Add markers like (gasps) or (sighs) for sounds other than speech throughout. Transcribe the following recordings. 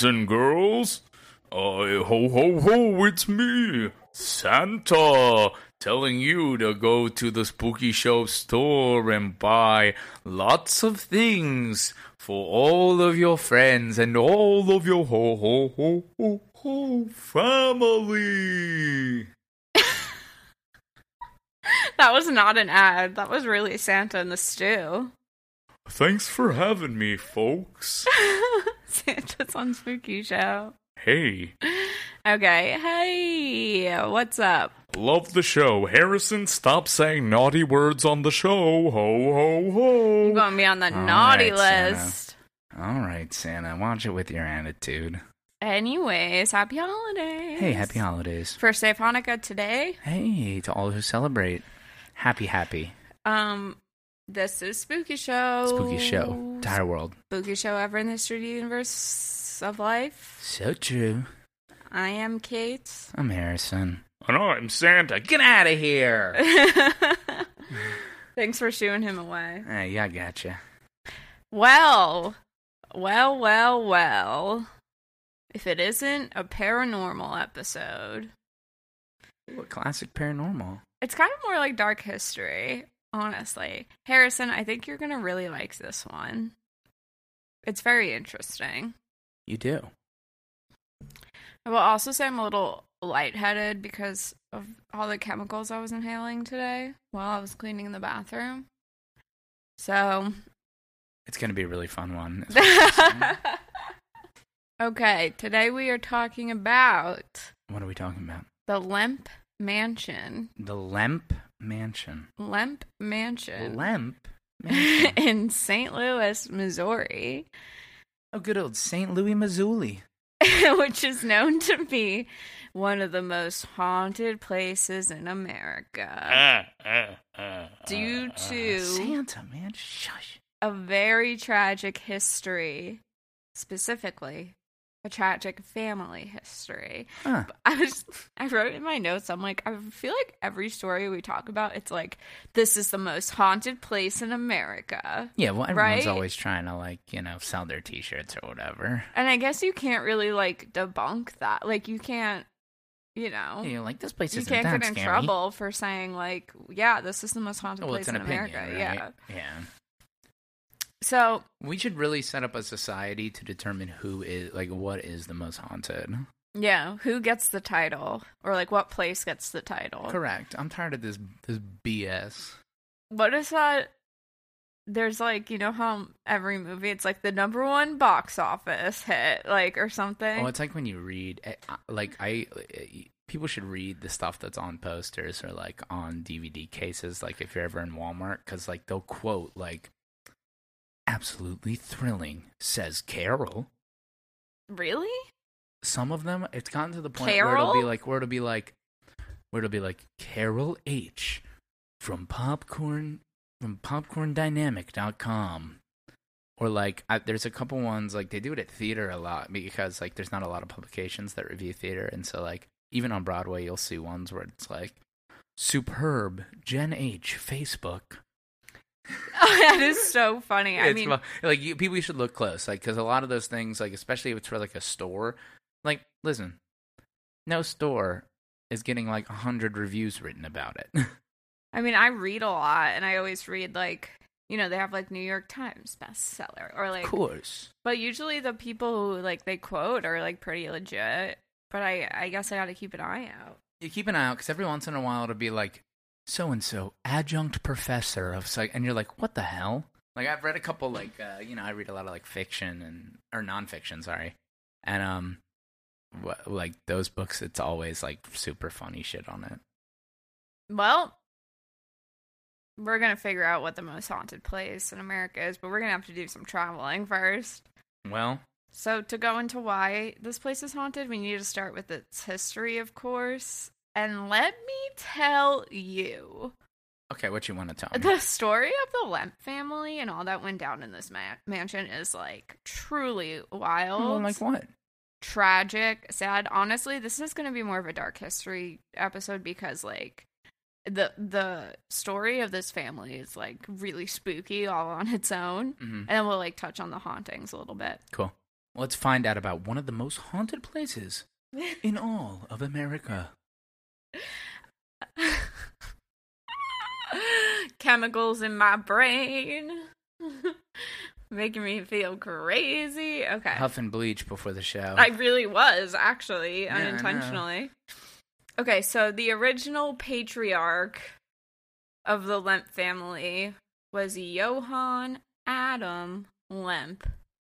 Boys and girls. Uh, ho, ho, ho, it's me, Santa, telling you to go to the Spooky Show store and buy lots of things for all of your friends and all of your ho, ho, ho, ho, ho family. (laughs) That was not an ad. That was really Santa in the stew. Thanks for having me, folks. (laughs) Santa's on Spooky Show. Hey, Okay, hey, what's up? love the show. Harrison, stop saying naughty words on the show. Ho, ho, ho. I'm gonna be on the All naughty right, Santa. list. All right, Santa, watch it with your attitude. Anyways, happy holidays. Hey, happy holidays. First day of Hanukkah today. Hey, to all who celebrate. Happy, happy. Um, this is Spooky Show. Spooky show. Entire world. Spooky Show ever in the history of the universe of life. So true. I am Kait. I'm Harrison. Oh, and I'm Santa. Get out of here. (laughs) Thanks for shooing him away. hey, yeah, I gotcha. Well, well, well, well. If it isn't a paranormal episode, What classic paranormal? it's kind of more like dark history, honestly. Harrison, I think you're going to really like this one. It's very interesting. You do. I will also say I'm a little lightheaded because of all the chemicals I was inhaling today while I was cleaning the bathroom. So, It's gonna be a really fun one. is what I'm saying. (laughs) okay, today we are talking about what are we talking about? the Lemp Mansion. The Lemp Mansion. Lemp Mansion Lemp (laughs) Mansion. in St. Louis, Missouri, oh, good old St. Louis, Missouri. (laughs) which is known to be one of the most haunted places in America. Ah, ah, ah, Due to Santa, man, shush. a very tragic history, specifically a tragic family history. Huh. I was (laughs) I wrote in my notes, I'm like, I feel like every story we talk about, it's like this is the most haunted place in America. Yeah, well, everyone's Right? always trying to like you know sell their T-shirts or whatever. And I guess you can't really like debunk that. Like you can't you know you're like this place you can't get in scary. trouble for saying like, yeah, this is the most haunted Well, place in opinion, America. right? Yeah. Yeah. So We should really set up a society to determine who is like what is the most haunted. yeah, who gets the title? Or like what place gets the title? Correct. I'm tired of this this BS. What is that? There's like, you know how every movie it's like the number one box office hit, like or something. Oh, it's like when you read eh, like I eh, people should read the stuff that's on posters or like on DVD cases like if you're ever in Walmart cuz like they'll quote like absolutely thrilling says Carol. really? Some of them it's gotten to the point where it'll be like where it'll be like where it'll be like Carol H from popcorn from popcorndynamic.com or like I, there's a couple ones like they do it at theater a lot because like there's not a lot of publications that review theater and so like even on broadway you'll see ones where it's like superb jen h facebook (laughs) Oh, that is so funny. I It's mean, like you, people should look close like because a lot of those things like especially if it's for like a store like listen no store is getting like a hundred reviews written about it (laughs) I mean, I read a lot, and I always read like, you know, they have like New York Times bestseller, or like, of course but usually the people who like they quote are like pretty legit. But I, I guess I got to keep an eye out. you keep an eye out because every once in a while it'll be like so and so adjunct professor of psych and you're like what the hell like i've read a couple like uh, you know i read a lot of like fiction and or nonfiction sorry and um wha- like those books it's always like super funny shit on it Well, we're gonna figure out what the most haunted place in America is, but we're gonna have to do some traveling first. well So to go into why this place is haunted, we need to start with its history, of course. And let me tell you, okay what you want to tell me the story of the Lemp family and all that went down in this ma- mansion is like truly wild, well, like what tragic, sad. Honestly, this is going to be more of a dark history episode because like the the story of this family is like really spooky all on its own, hmm and then we'll like touch on the hauntings a little bit. cool Let's find out about one of the most haunted places (laughs) in all of America. (laughs) Chemicals in my brain. (laughs) Making me feel crazy. Okay. Huff and bleach before the show. I really was, actually, know. unintentionally. Okay, so the original patriarch of the Lemp family was Johann Adam Lemp,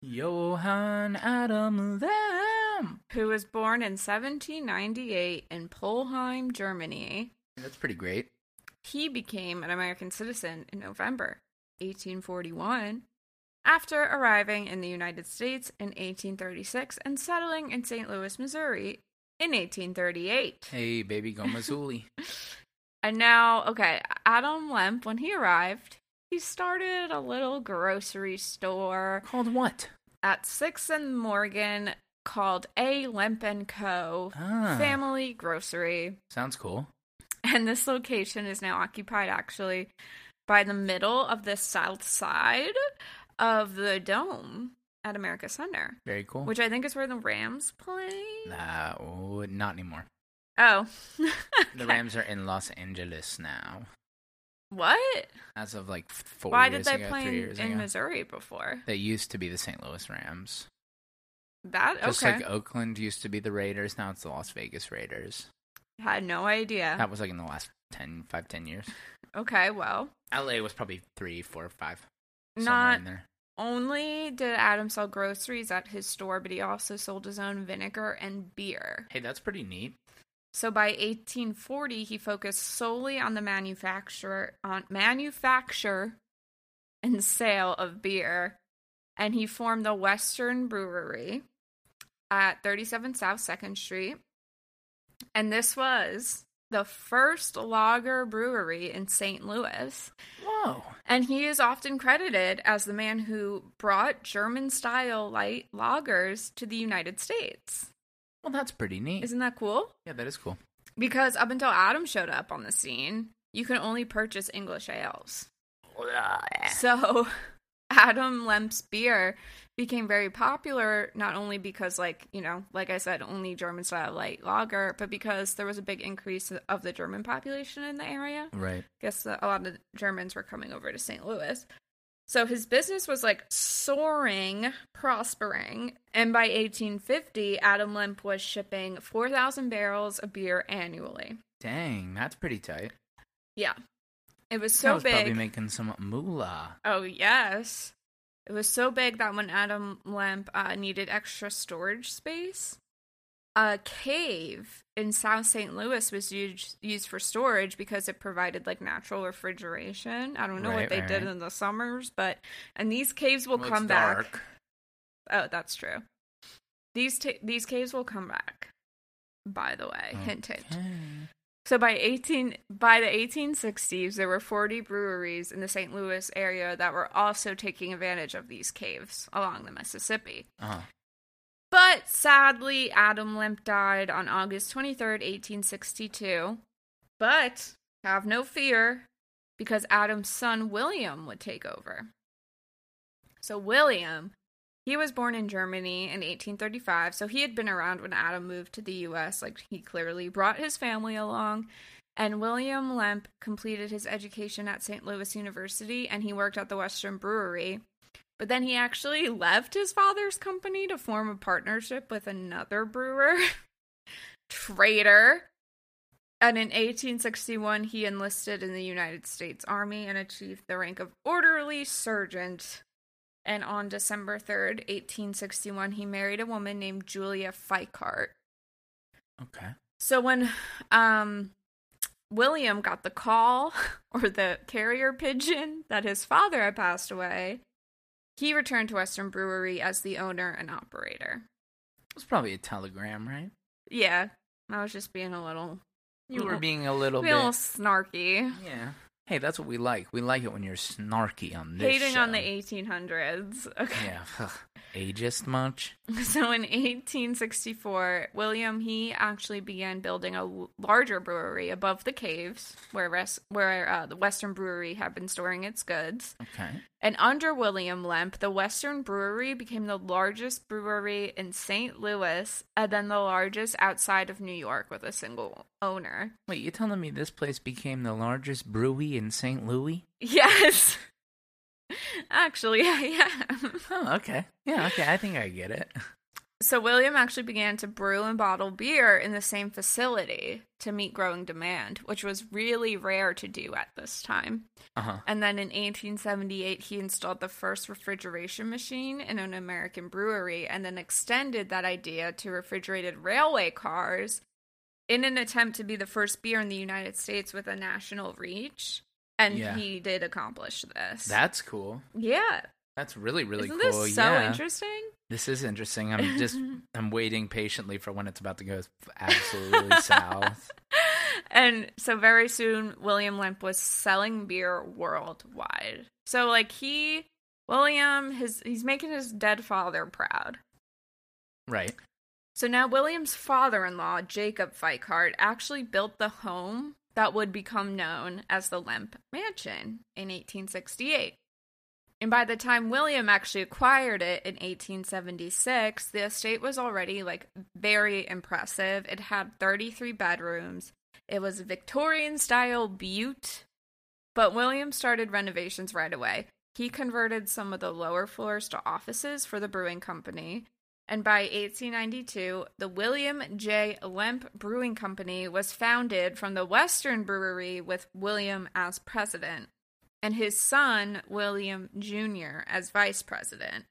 Johann Adam Lamb. who was born in 1798 in Polheim, Germany. That's pretty great. He became an American citizen in November 1841 after arriving in the United States in 1836 and settling in St. Louis, Missouri in 1838. Hey, baby, go Missouri. (laughs) And now, okay, Adam Lemp, when he arrived, he started a little grocery store Called what? at 6th and Morgan called A. Lemp & Co. Ah, Family Grocery. sounds cool. And this location is now occupied actually by the middle of the south side of the dome at America Center, Very cool. which I think is where the Rams play. Nah, oh, not anymore. Oh. (laughs) The Rams are in Los Angeles now. What? As of like four Why did years they ago, play in, in. Missouri before? They used to be the St. Louis Rams. That okay. Just like Oakland used to be the Raiders, now it's the Las Vegas Raiders. Had no idea. That was like in the last 10, 5, 10 years. Okay, well, LA was probably three, four, five. not in there. only did Adam sell groceries at his store, but he also sold his own vinegar and beer. Hey, that's pretty neat. So by 1840, he focused solely on the manufacture on manufacture and sale of beer, and he formed the Western Brewery at 37 South Second Street. And this was the first lager brewery in St. Louis. Whoa. And he is often credited as the man who brought German style light lagers to the United States. Well, that's pretty neat. Isn't that cool? yeah, that is cool. Because up until Adam showed up on the scene, you can only purchase English ales. So (laughs) Adam Lemp's beer became very popular not only because like, you know, like I said, only German style light lager, but because there was a big increase of the German population in the area. Right. I guess a lot of Germans were coming over to St. Louis. So his business was like soaring, prospering, and by 1850, Adam Lemp was shipping 4,000 barrels of beer annually. Dang, that's pretty tight. Yeah. It was I so was probably big. making some moolah. oh, yes. It was so big that when Adam Lemp uh, needed extra storage space, a cave in South St. Louis was used used for storage because it provided like natural refrigeration. I don't know Right, what they right, did right. in the summers, but and these caves will Well, come it's back. dark. Oh, that's true. These ta- these caves will come back. By the way, hint hint. So by 18 by the 1860s, there were 40 breweries in the St. Louis area that were also taking advantage of these caves along the Mississippi. Uh-huh. But sadly, Adam Lemp died on August 23rd, 1862. But have no fear, because Adam's son William would take over. So, William, he was born in Germany in 1835, so he had been around when Adam moved to the US. Like, he clearly brought his family along. And William Lemp completed his education at St. Louis University and he worked at the Western Brewery. But then he actually left his father's company to form a partnership with another brewer. (laughs) Traitor. And in 1861, he enlisted in the United States Army and achieved the rank of orderly sergeant. And on December 3rd, 1861, he married a woman named Julia Feickert. Okay. So when um William got the call (laughs) or the carrier pigeon that his father had passed away, he returned to Western Brewery as the owner and operator. It was probably a telegram, right? Yeah, I was just being a little You were being a little being a little snarky. Yeah. Hey, that's what we like. We like it when you're snarky on this Hating on the 1800s. Okay. Yeah. (laughs) ugh. Ageist much? (laughs) So in 1864, William he actually began building a larger brewery above the caves where res- where uh, the Western Brewery had been storing its goods. Okay. And under William Lemp, the Western Brewery became the largest brewery in St. Louis and then the largest outside of New York with a single owner. Wait, you're telling me this place became the largest brewery in St. Louis? Yes. (laughs) Actually, (laughs) I am. Oh, okay. Yeah, okay. I think I get it. So William actually began to brew and bottle beer in the same facility to meet growing demand, which was really rare to do at this time. Uh huh. And then in 1878, he installed the first refrigeration machine in an American brewery and then extended that idea to refrigerated railway cars in an attempt to be the first beer in the United States with a national reach. And Yeah. he did accomplish this. That's cool. yeah. That's really, really Isn't cool. this so yeah. interesting? This is interesting. I'm just (laughs) I'm waiting patiently for when it's about to go absolutely (laughs) south. and so very soon William Lemp was selling beer worldwide. So like he William his he's making his dead father proud. Right. So now William's father-in-law, Jacob Feickert, actually built the home that would become known as the Lemp Mansion in 1868. And by the time William actually acquired it in 1876, the estate was already like very impressive. It had 33 bedrooms. It was a Victorian style butte. But William started renovations right away. He converted some of the lower floors to offices for the brewing company. And by 1892, the William J. Lemp Brewing Company was founded from the Western Brewery with William as president, and his son, William Jr., as vice president,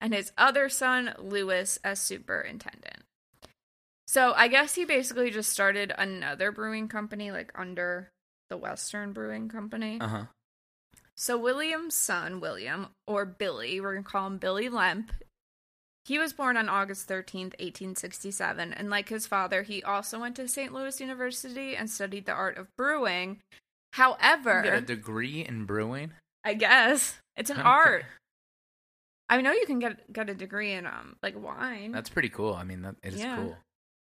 and his other son, Lewis, as superintendent. So I guess he basically just started another brewing company, like under the Western Brewing Company. Uh huh. So William's son, William, or Billy, we're gonna call him Billy Lemp. He was born on August 13th, 1867, and like his father, he also went to St. Louis University and studied the art of brewing. However, Get a degree in brewing. I guess it's an Okay. art. I know you can get get a degree in um like wine. That's pretty cool. I mean, that it is Yeah. cool.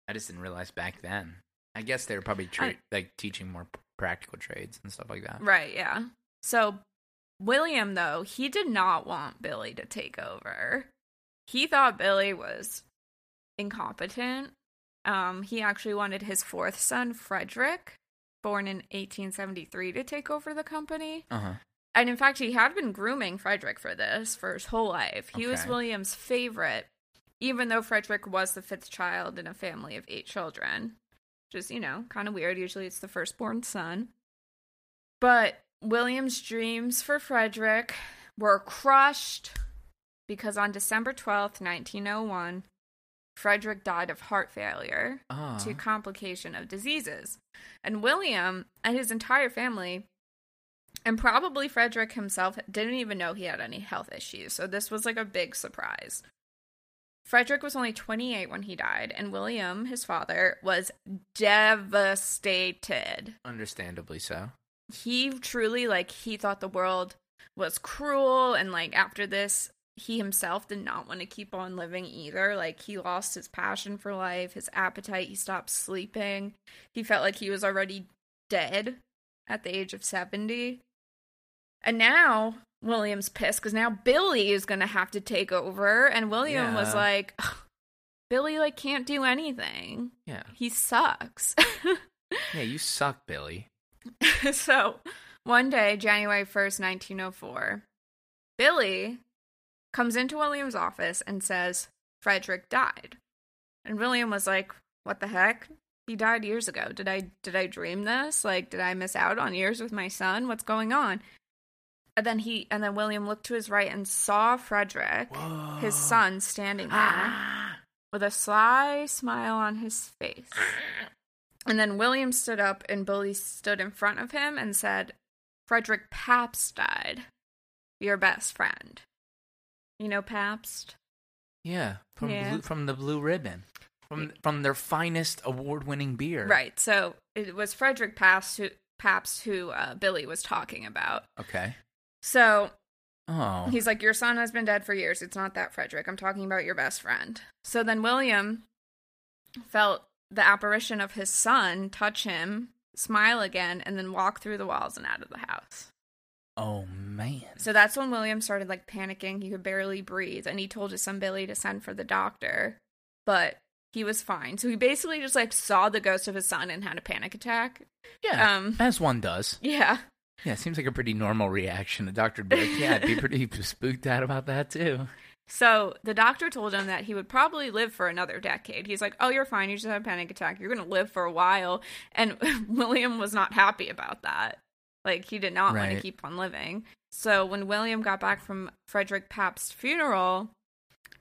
I just didn't realize back then. I guess they were probably tra- I- like teaching more practical trades and stuff like that. Right, yeah. So William though, he did not want Billy to take over. He thought Billy was incompetent. Um he actually wanted his fourth son, Frederick, born in 1873 to take over the company. Uh huh. And in fact, he had been grooming Frederick for this for his whole life. He was William's favorite, even though Frederick was the fifth child in a family of eight children. Which is, you know, kind of weird. Usually it's the firstborn son. But William's dreams for Frederick were crushed because on December 12th, 1901, Frederick died of heart failure Oh. to complication of diseases. And William and his entire family, and probably Frederick himself, didn't even know he had any health issues. So this was like a big surprise. Frederick was only 28 when he died, and William, his father, was devastated. Understandably so. He truly, like, he thought the world was cruel, and, like, after this, he himself did not want to keep on living either. Like, he lost his passion for life, his appetite, he stopped sleeping. He felt like he was already dead at the age of 70. And now William's pissed because now Billy is going to have to take over. And William was like, Billy, like, can't do anything. Yeah. He sucks. (laughs) Yeah, you suck, Billy. (laughs) so one day, January 1st, 1904, Billy comes into William's office and says, Frederick died. And William was like, What the heck? He died years ago. Did I did I dream this? Like, did I miss out on years with my son? What's going on? And then he and then William looked to his right and saw Frederick, his son, standing there Ah. (gasps) with a sly smile on his face. (gasps) And then William stood up and Billy stood in front of him and said, Frederick Pabst died. Your best friend. You know Pabst? Yeah, from Yeah. Blue, from the Blue Ribbon, from from their finest award-winning beer. Right. So it was Frederick Pabst who Pabst, who uh, Billy was talking about. Okay. So Oh. He's like, Your son has been dead for years. It's not that, Frederick. I'm talking about your best friend. So then William felt the apparition of his son touch him, smile again, and then walk through the walls and out of the house. Oh man. So that's when William started like panicking. He could barely breathe. And he told his son Billy to send for the doctor, but he was fine. So he basically just like saw the ghost of his son and had a panic attack. Yeah. Um, as one does. Yeah. Yeah, it seems like a pretty normal reaction. The doctor would be like, yeah, I'd be pretty spooked out about that too. So the doctor told him that he would probably live for another decade. He's like, "Oh, you're fine. You just had a panic attack. You're going to live for a while." And (laughs) William was not happy about that. Like he did not want to keep on living. So when William got back from Frederick Pabst's funeral,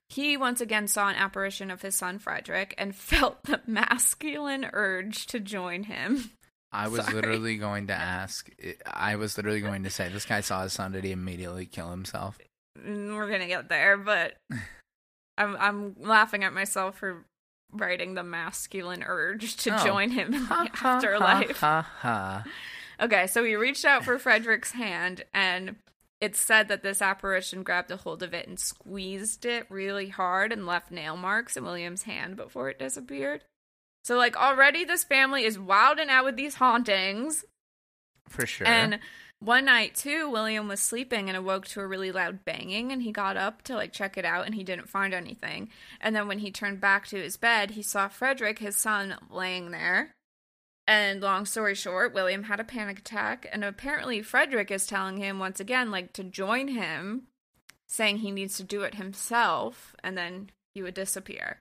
he once again saw an apparition of his son Frederick and (laughs) felt the masculine urge to join him. I was Sorry. literally going to (laughs) ask. I was literally going to say, this guy saw his son. Did he immediately kill himself? Mm, We're gonna get there, but (laughs) I'm I'm laughing at myself for writing the masculine urge to Oh. join him in the ha, ha, afterlife. Ha ha. Okay, so he reached out for Frederick's hand, and it's said that this apparition grabbed a hold of it and squeezed it really hard and left nail marks in William's hand before it disappeared. So, like, already this family is wilding out with these hauntings. For sure. And one night, too, William was sleeping and awoke to a really loud banging, and he got up to like check it out, and he didn't find anything. And then when he turned back to his bed, he saw Frederick, his son, laying there. And long story short, William had a panic attack, and apparently Frederick is telling him once again, like, to join him, saying he needs to do it himself, and then he would disappear.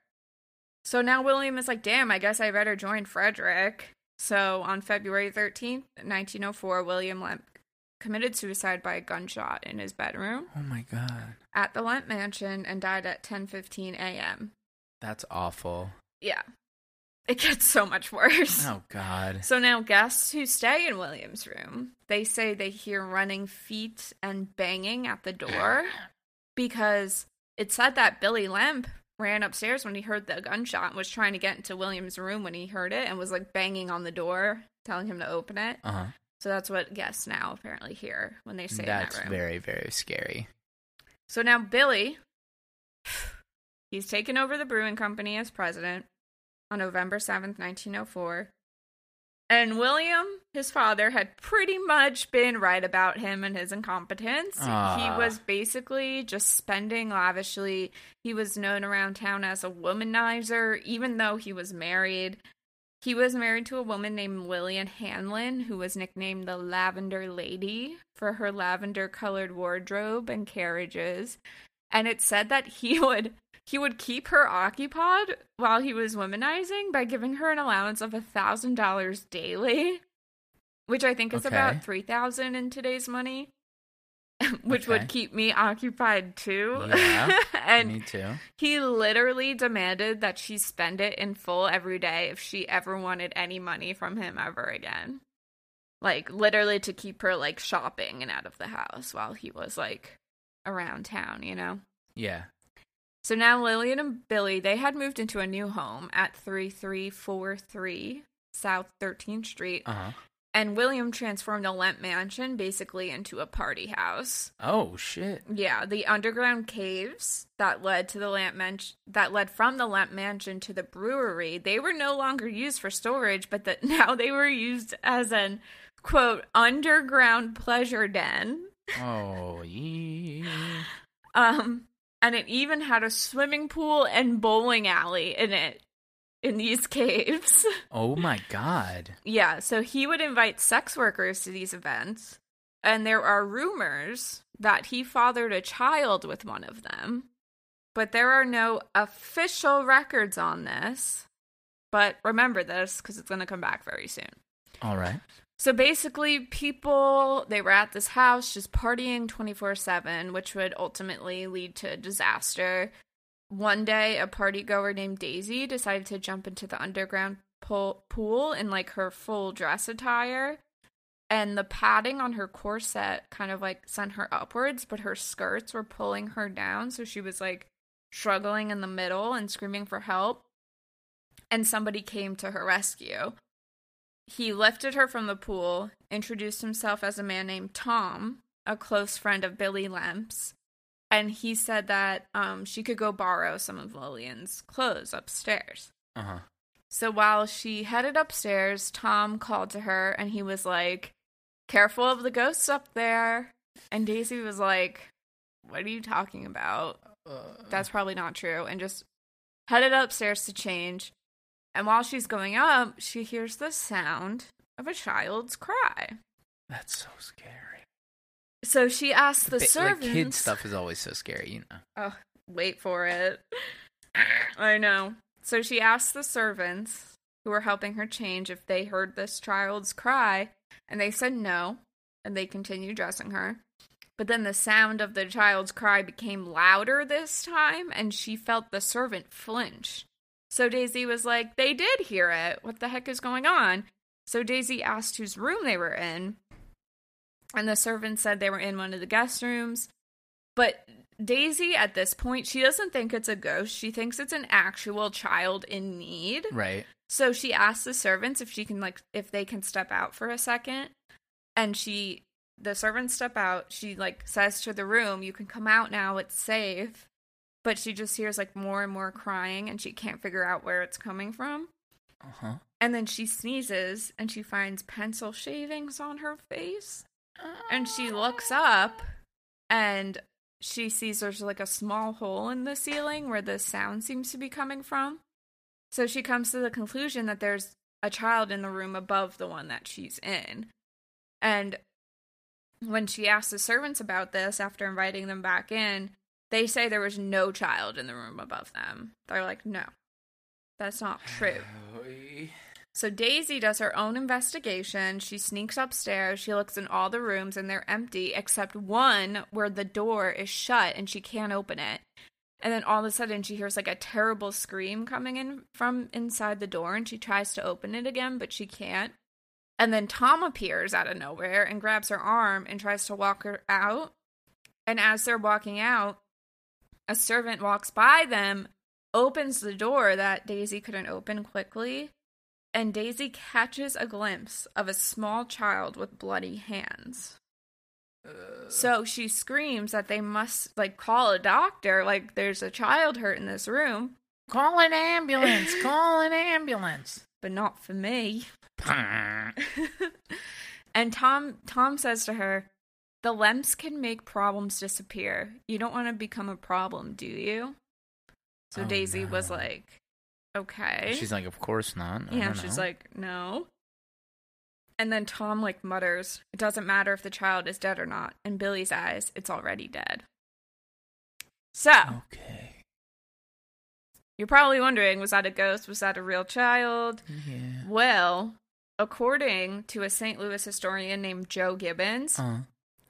So now William is like, damn, I guess I better join Frederick. So on February 13th, 1904, William Lemp committed suicide by a gunshot in his bedroom oh my god, at the Lemp mansion and died at 10:15 a.m. that's awful. Yeah. It gets so much worse. Oh god. So now guests who stay in William's room, they say they hear running feet and banging at the door (sighs) because it said that Billy Lemp ran upstairs when he heard the gunshot and was trying to get into William's room when he heard it and was like banging on the door telling him to open it. Uh huh. So that's what guests now apparently hear when they stay That's in that room. very very scary. So now Billy, (sighs) he's taken over the brewing company as president on November 7th, 1904. And William, his father, had pretty much been right about him and his incompetence. Ah. He was basically just spending lavishly. He was known around town as a womanizer, even though he was married. He was married to a woman named Lillian Handlan, who was nicknamed the Lavender Lady for her lavender colored wardrobe and carriages. And it said that he (laughs) would he would keep her occupied while he was womanizing by giving her an allowance of a thousand dollars daily, which I think is Okay. about three thousand in today's money. (laughs) Which Okay. would keep me occupied too. Yeah, (laughs) and Me too. he literally demanded that she spend it in full every day if she ever wanted any money from him ever again. Like literally to keep her like shopping and out of the house while he was like around town, you know. Yeah. So now Lillian and Billy, they had moved into a new home at 3343 South 13th Street, Uh huh. and William transformed a Lemp mansion basically into a party house. Oh shit. Yeah, the underground caves that led to the Lemp mansion that led from the Lemp mansion to the brewery, they were no longer used for storage, but that (laughs) now they were used as an quote underground pleasure den. Oh yeah. Um and it even had a swimming pool and bowling alley in it in these (laughs) caves. Oh my god. Yeah, so he would invite sex workers to these events, and there are rumors that he fathered a child with one of them. But there are no official records on this. But remember this because it's going to come back very soon. All right. So basically, people they were at this house just partying 24/7, which would ultimately lead to disaster. One day, a party goer named Daisy decided to jump into the underground pool, pool in like her full dress attire, and the padding on her corset kind of like sent her upwards, but her skirts were pulling her down, so she was like struggling in the middle and screaming for help. And somebody came to her rescue. He lifted her from the pool, introduced himself as a man named Tom, a close friend of Billy Lemps, and he said that um, she could go borrow some of Lillian's clothes upstairs. Uh huh. So while she headed upstairs, Tom called to her and he was like, Careful of the ghosts up there. And Daisy was like, What are you talking about? That's probably not true. And just headed upstairs to change. And while she's going up, she hears the sound of a child's cry. That's so scary. So she asked the Ba- servants. Like kid stuff is always so scary, you know. Oh, wait for it. (laughs) I know. So she asked the servants who were helping her change if they heard this child's cry, and they said no, and they continued dressing her. But then the sound of the child's cry became louder this time, and she felt the servant flinch. So Daisy was like, They did hear it. What the heck is going on? So Daisy asked whose room they were in, and the servant said they were in one of the guest rooms. But Daisy, at this point, she doesn't think it's a ghost. She thinks it's an actual child in need. Right. So she asks the servants if she can, like, if they can step out for a second. And she, the servants step out. She, like, says to the room, You can come out now. It's safe. But she just hears, like, more and more crying and she can't figure out where it's coming from. Uh huh. And then she sneezes and she finds pencil shavings on her face. And she looks up and she sees there's like a small hole in the ceiling where the sound seems to be coming from. So she comes to the conclusion that there's a child in the room above the one that she's in. And when she asks the servants about this after inviting them back in, they say there was no child in the room above them. They're like, no, that's not true. (sighs) So Daisy does her own investigation. She sneaks upstairs. She looks in all the rooms and they're empty except one where the door is shut and she can't open it. And then all of a sudden she hears like a terrible scream coming in from inside the door and she tries to open it again but she can't. And then Tom appears out of nowhere and grabs her arm and tries to walk her out. And as they're walking out, a servant walks by them, opens the door that Daisy couldn't open quickly and Daisy catches a glimpse of a small child with bloody hands. So she screams that they must like call a doctor, like there's a child hurt in this room, Call an ambulance. Call an ambulance. (laughs) but not for me. (laughs) and Tom Tom says to her, "The lemps can make problems disappear. You don't want to become a problem, do you?" So Oh, Daisy was like, "Okay." She's like, of course not. I Yeah, she's know." like, no. And then Tom like mutters, "It doesn't matter if the child is dead or not. In Billy's eyes, it's already dead." So okay. you're probably wondering, was that a ghost? Was that a real child? Yeah. Well, according to a St. Louis historian named Joe Gibbons, Uh,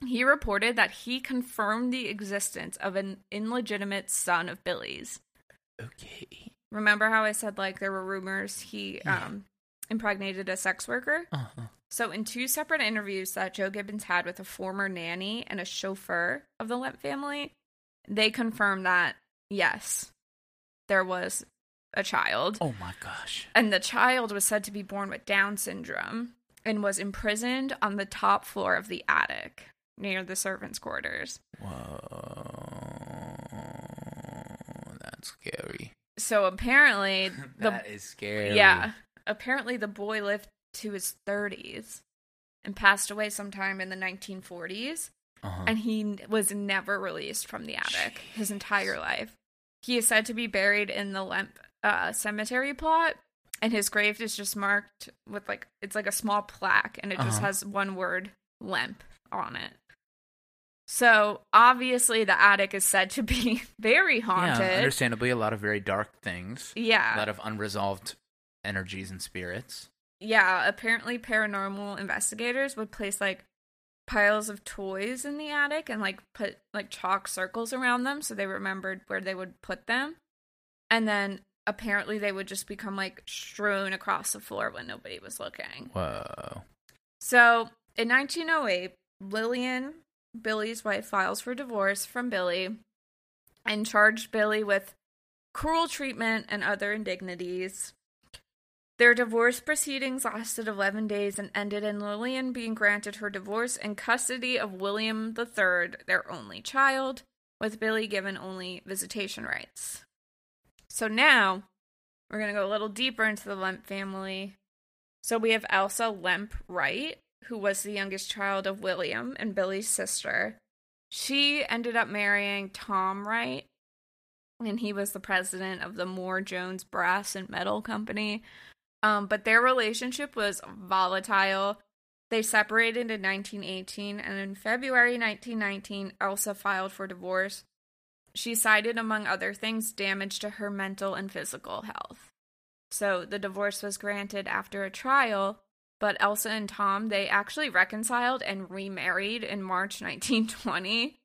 he reported that he confirmed the existence of an illegitimate son of Billy's. okay. Remember how I said like there were rumors he Yeah. um impregnated a sex worker? Uh huh. So, in two separate interviews that Joe Gibbons had with a former nanny and a chauffeur of the Lemp family, they confirmed that, yes, there was a child. Oh my gosh. And the child was said to be born with Down syndrome and was imprisoned on the top floor of the attic near the servants' quarters. Whoa. That's scary. So, apparently, (laughs) the That is scary. Yeah. Apparently, the boy lived to his 30s and passed away sometime in the 1940s. Uh-huh. and he was never released from the attic his entire life. He is said to be buried in the Lemp uh, cemetery plot, and his grave is just marked with like it's like a small plaque, and it just Uh-huh. has one word "Lemp" on it. So obviously, the attic is said to be (laughs) very yeah, haunted. understandably, a lot of very dark things. Yeah, A lot of unresolved energies and spirits. yeah. Apparently, paranormal investigators would place like piles of toys in the attic and like put like chalk circles around them so they remembered where they would put them. And then apparently they would just become like strewn across the floor when nobody was looking. Whoa. So in 1908, Lillian, Billy's wife, files for divorce from Billy and charged Billy with cruel treatment and other indignities. Their divorce proceedings lasted 11 days and ended in Lillian being granted her divorce and custody of William III, their only child, with Billy given only visitation rights. So now we're going to go a little deeper into the Lemp family. So we have Elsa Lemp Wright, who was the youngest child of William and Billy's sister. She ended up marrying Tom Wright, and he was the president of the Moore Jones Brass and Metal Company. Um, but their relationship was volatile. They separated in 1918, and in February 1919, Elsa filed for divorce. She cited, among other things, damage to her mental and physical health. So the divorce was granted after a trial, but Elsa and Tom, they actually reconciled and remarried in March 1920.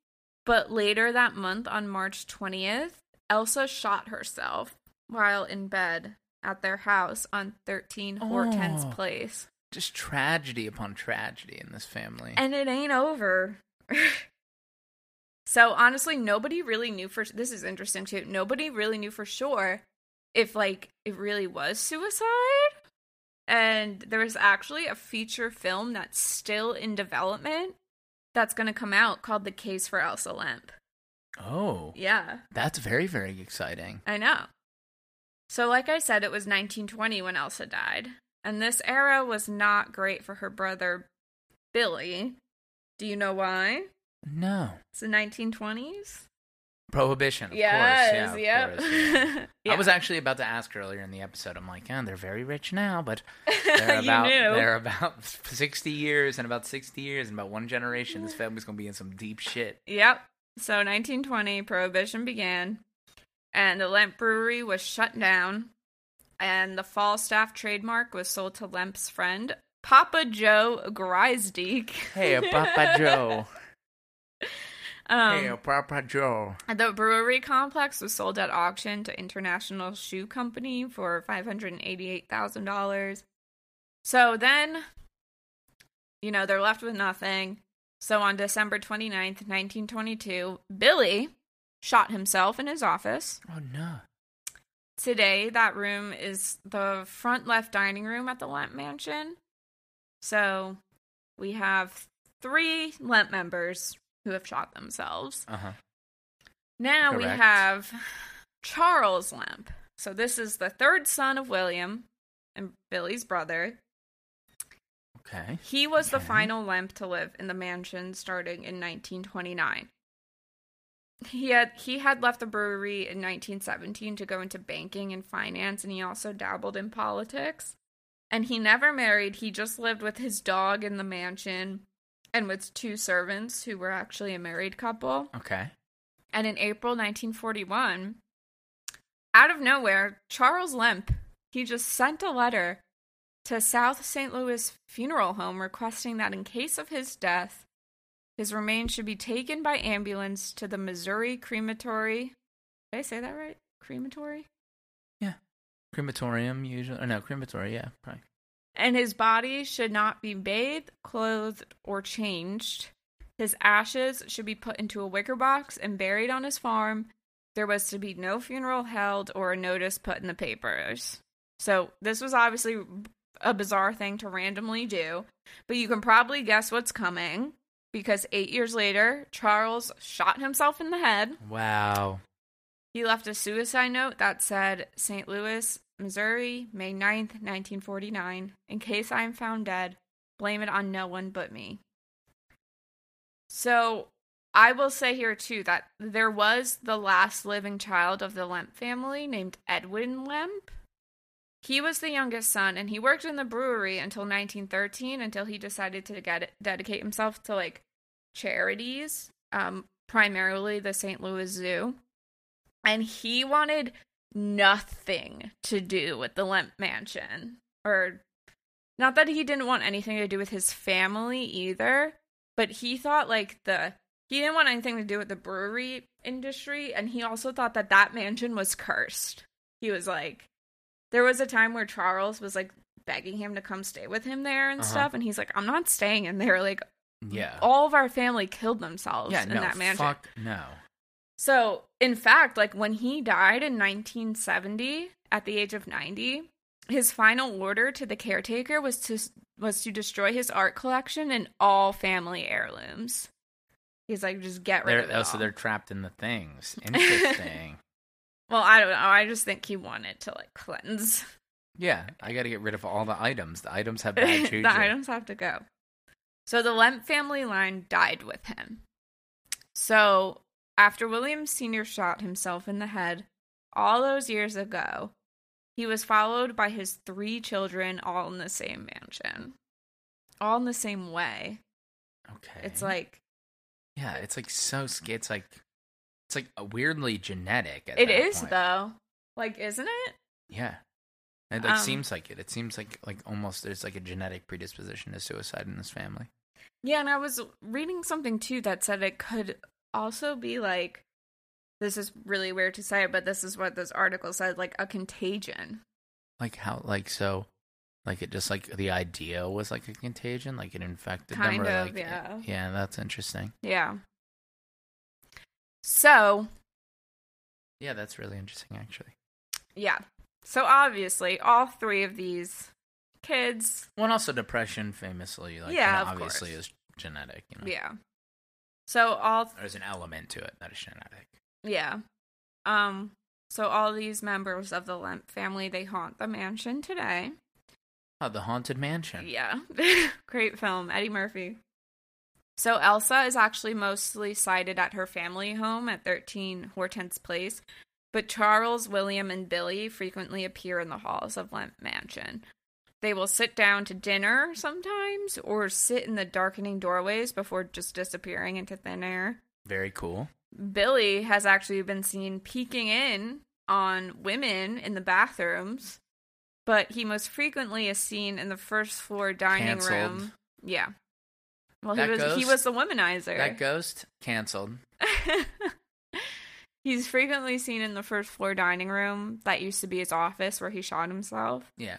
But later that month, on March 20th, Elsa shot herself while in bed at their house on 13 Hortense Oh. Place. Just tragedy upon tragedy in this family. And it ain't over. (laughs) so honestly, nobody really knew for this is interesting too. Nobody really knew for sure if like it really was suicide. And there is actually a feature film that's still in development that's going to come out called The Case for Elsa Lemp. oh, Yeah, that's very, very exciting. I know. So, like I said, it was 1920 when Elsa died. And this era was not great for her brother, Billy. Do you know why? No. It's the 1920s. Prohibition, of yes, course. Yeah, yep. course, yeah. (laughs) Yeah. I was actually about to ask earlier in the episode. I'm like, yeah, they're very rich now, but (laughs) they're about knew. they're about 60 years and about 60 years and about one generation. This family's gonna be in some deep shit. Yep. So 1920, Prohibition began, and the Lemp Brewery was shut down, and the Falstaff trademark was sold to Lemp's friend, Papa Joe Griesedieck. Hey, Papa Joe. (laughs) um, hey, Papa Joe. The brewery complex was sold at auction to International Shoe Company for $588,000. So then, you know, they're left with nothing. So on December 29th, 1922, Billy shot himself in his office. Oh no. Today, that room is the front left dining room at the Lemp Mansion. So we have three Lemp members who have shot themselves. Uh huh. Now we have Charles Lemp. So this is the third son of William and Billy's brother. Okay. He was the final Lemp to live in the mansion starting in 1929. He had he had left the brewery in 1917 to go into banking and finance and he also dabbled in politics. And he never married, he just lived with his dog in the mansion and with two servants who were actually a married couple. Okay. And in April 1941, out of nowhere, Charles Lemp, he just sent a letter to South St. Louis Funeral Home requesting that in case of his death, his remains should be taken by ambulance to the Missouri Crematory. Did I say that right? Crematory? Yeah. Crematorium usually. Or no, crematory. Yeah, probably. And his body should not be bathed, clothed, or changed. His ashes should be put into a wicker box and buried on his farm. There was to be no funeral held or a notice put in the papers. So, this was obviously a bizarre thing to randomly do, but you can probably guess what's coming because eight years later, Charles shot himself in the head. Wow. He left a suicide note that said, St. Louis, Missouri, May 9th, 1949. In case I am found dead, blame it on no one but me. So I will say here too that there was the last living child of the Lemp family named Edwin Lemp. He was the youngest son and he worked in the brewery until 1913 until he decided to get dedicate himself to like charities, um, primarily the St. Louis Zoo. And he wanted nothing to do with the Lemp Mansion. Or not that he didn't want anything to do with his family either, but he thought like the he didn't want anything to do with the brewery industry and he also thought that that mansion was cursed. He was like there was a time where Charles was like begging him to come stay with him there and Uh-huh. stuff and he's like I'm not staying in there like Yeah. all of our family killed themselves yeah. in No. that mansion. Fuck no. So, in fact, like when he died in 1970 at the age of 90, his final order to the caretaker was to was to destroy his art collection and all family heirlooms. He's like, just get rid They're, of it. oh, so they're trapped in the things. (laughs) Interesting. Well, I don't know. I just think he wanted to like cleanse. yeah, I got to get rid of all the items. The items have (laughs) bad juju. the items have to go. So the Lemp family line died with him. So after William Sr. shot himself in the head all those years ago, he was followed by his three children all in the same mansion. All in the same way. Okay. It's like yeah, it's like so. It's like it's like weirdly genetic. At it is point. though. Like, isn't it? Yeah. It like Um, seems like it. It seems like like almost there's like a genetic predisposition to suicide in this family. Yeah, and I was reading something too that said it could also be like this is really weird to say, but this is what this article said, like a contagion. Like how like so like it just like the idea was like a contagion, like it infected Kind them or of, like yeah. Yeah, that's interesting. Yeah. So, Yeah, that's really interesting actually. yeah. So obviously, all three of these kids, Well, and also depression famously like Yeah, you know, of obviously course. is genetic, you know. yeah. So all There's an element to it that is genetic. yeah. Um so all these members of the Lemp family, they haunt the mansion today. Oh, the haunted mansion. Yeah. (laughs) Great film. Eddie Murphy. So Elsa is actually mostly sighted at her family home at 13 Hortense Place, but Charles, William, and Billy frequently appear in the halls of Lemp Mansion. They will sit down to dinner sometimes or sit in the darkening doorways before just disappearing into thin air. Very cool. Billy has actually been seen peeking in on women in the bathrooms, but he most frequently is seen in the first floor dining Cancelled. room. Yeah. Well, That he was he was the womanizer. That ghost canceled. (laughs) He's frequently seen in the first floor dining room that used to be his office where he shot himself. Yeah.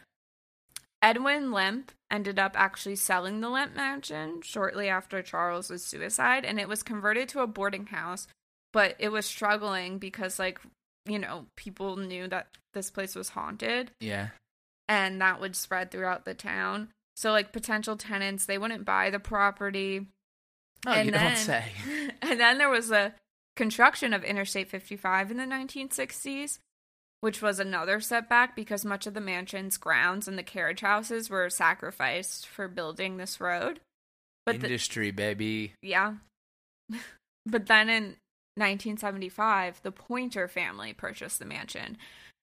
Edwin Lemp ended up actually selling the Lemp mansion shortly after Charles's suicide, and it was converted to a boarding house. But it was struggling because, like, you know, people knew that this place was haunted, Yeah. and that would spread throughout the town. So, like, potential tenants they wouldn't buy the property. Oh, And you then- don't say. (laughs) And then there was a construction of Interstate 55 in the 1960s, which was another setback because much of the mansion's grounds and the carriage houses were sacrificed for building this road. But the, Industry, baby. yeah. (laughs) but then in 1975, the Pointer family purchased the mansion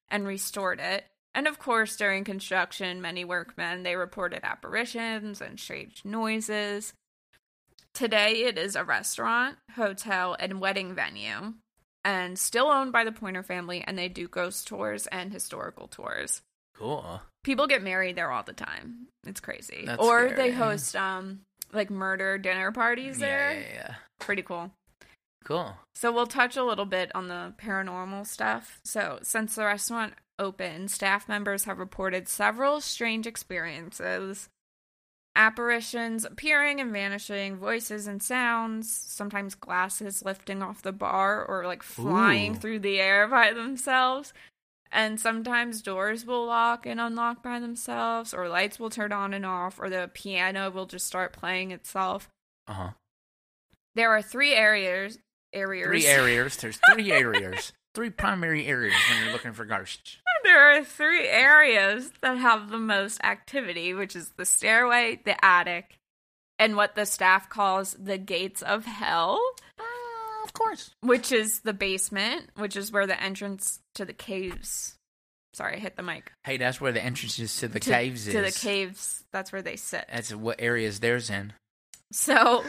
and restored it. And of course, during construction, many workmen they reported apparitions and strange noises. Today, it is a restaurant, hotel, and wedding venue, and still owned by the Pointer family. And they do ghost tours and historical tours. Cool. People get married there all the time. It's crazy. That's or scary. they host um like murder dinner parties Yeah, there. yeah, yeah. Pretty cool. Cool. So we'll touch a little bit on the paranormal stuff. So since the restaurant opened, staff members have reported several strange experiences. Apparitions appearing and vanishing, voices and sounds, sometimes glasses lifting off the bar or like flying Ooh. through the air by themselves. And sometimes doors will lock and unlock by themselves, or lights will turn on and off, or the piano will just start playing itself. Uh huh. There are three areas areas Three areas. There's three (laughs) areas. Three primary areas when you're looking for ghosts. There are three areas that have the most activity, which is the stairway, the attic, and what the staff calls the gates of hell, Uh, of course. which is the basement, which is where the entrance to the caves. Sorry, I hit the mic. Hey, that's where the entrances to the to, caves to the caves. That's where they sit. That's what areas theirs in. So,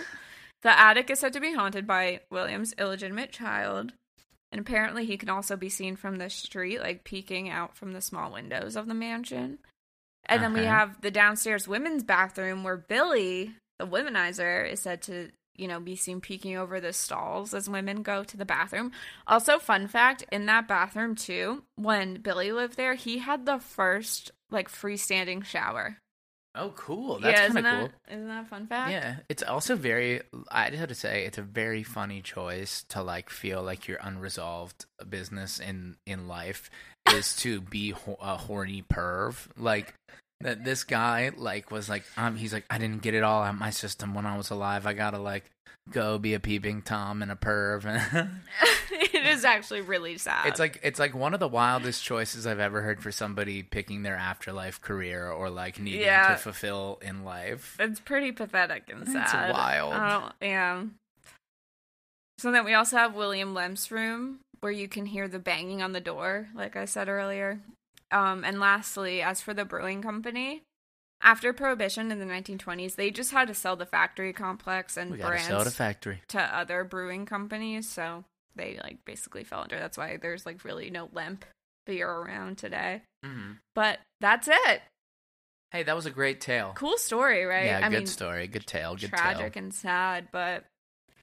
the attic is said to be haunted by William's illegitimate child. And apparently, he can also be seen from the street, like peeking out from the small windows of the mansion. And then we have the downstairs women's bathroom where Billy, the womanizer, is said to, you know, be seen peeking over the stalls as women go to the bathroom. Also, fun fact in that bathroom, too, when Billy lived there, he had the first, like, freestanding shower. Oh, cool. That's yeah, kind of cool. that isn't that a fun fact? Yeah, it's also very. I just have to say, it's a very funny choice to like feel like your unresolved business in in life is (laughs) to be ho- a horny perv. Like that, this guy like was like, um, he's like, I didn't get it all out of my system when I was alive. I gotta like go be a peeping tom and a perv. (laughs) (laughs) it is actually really sad. It's like it's like one of the wildest choices I've ever heard for somebody picking their afterlife career or like needing Yeah. to fulfill in life. it's pretty pathetic and It's sad. wild. I don't, yeah. So then we also have William Lemp's room where you can hear the banging on the door, like I said earlier. Um, and lastly, as for the brewing company, after Prohibition in the 1920s, they just had to sell the factory complex and We brands sell the factory. to other brewing companies. So they like basically fell under. That's why there's like really no Lemp beer around today. hmm But that's it. Hey, that was a great tale. Cool story, right? Yeah, I good mean, story, good tale, good tragic tale. and sad, but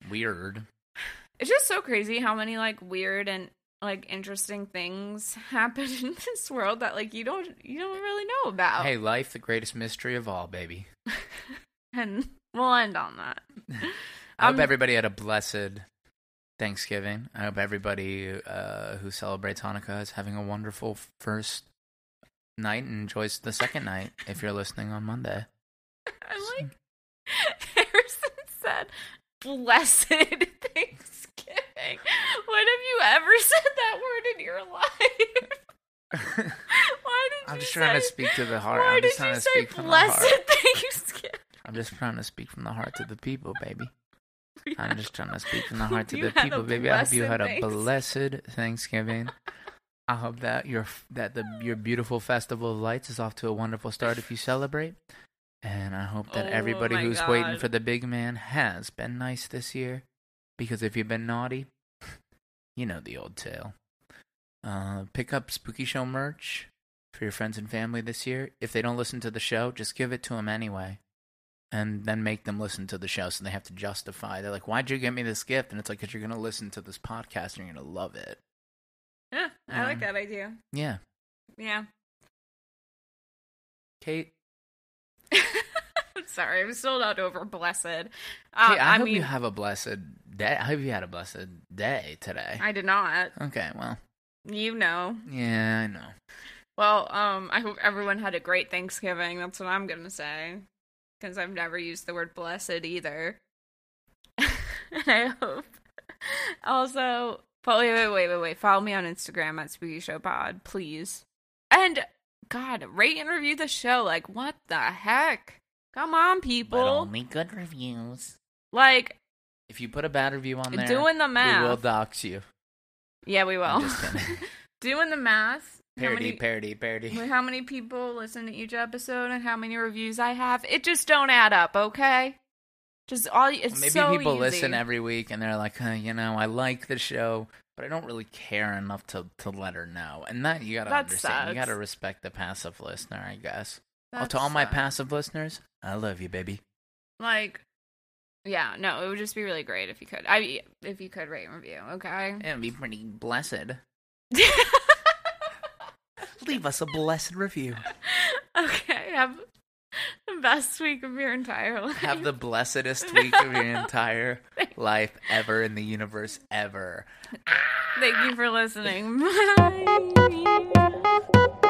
Weird. (sighs) it's just so crazy how many like weird and like interesting things (laughs) happen in this world that like you don't you don't really know about. Hey, life, the greatest mystery of all, baby. (laughs) And we'll end on that. (laughs) I hope Um, everybody had a blessed Thanksgiving. I hope everybody uh, who celebrates Hanukkah is having a wonderful first night and enjoys the second night if you're listening on Monday. I like Harrison said, "Blessed (laughs) Thanksgiving." When have you ever said that word in your life? (laughs) Why did I'm just trying to speak to the heart. Why I'm just did you say speak from the blessed. (laughs) Thanksgiving? I'm just trying to speak from the heart to the people, baby. I'm just trying to speak from the heart to You the people, baby. I hope you had a blessed Thanksgiving. I hope that your that the your beautiful festival of lights is off to a wonderful start if you celebrate. And I hope that Oh everybody who's waiting for the big man has been nice this year. Because if you've been naughty, (laughs) you know the old tale. Uh, pick up Spooky Show merch for your friends and family this year. If they don't listen to the show, just give it to them anyway and then make them listen to the show so they have to justify. They're like, "Why'd you get me this gift?" And it's like, "Cause you're gonna listen to this podcast and you're gonna love it." Yeah, I like Um, that idea. Yeah, Yeah. Kait. (laughs) I'm sorry, I'm still not over blessed. Uh, Kait, I, I, hope mean, you have a blessed day. I hope you had a blessed day today. I did not. okay, well, You know. yeah, I know. Well, um, I hope everyone had a great Thanksgiving. That's what I'm gonna say, because I've never used the word blessed either. (laughs) and I hope (laughs) also. But wait, wait, wait, wait, wait. Follow me on Instagram at Spooky Show Pod, please. And God, rate and review the show. Like, what the heck? Come on, people. But only good reviews. like, If you put a bad review on there, doing the math. we will dox you. Yeah, we will. (laughs) Doing the math. parody, many- parody, parody. (laughs) How many people listen to each episode and how many reviews I have, it just don't add up, okay? Just all it's Maybe so people easy. listen every week and they're like, you know, I like the show, but I don't really care enough to to let her know. And that you gotta That understand. You gotta respect the passive listener, I guess. Oh, That to all my passive listeners, I love you, baby. like, yeah, no, it would just be really great if you could. I if you could rate and review, okay? It'd be pretty blessed. (laughs) Leave us a blessed review. okay, have the best week of your entire life. Have the blessedest (laughs) week of your entire life ever in the universe ever. Thank you for listening. (laughs) Bye.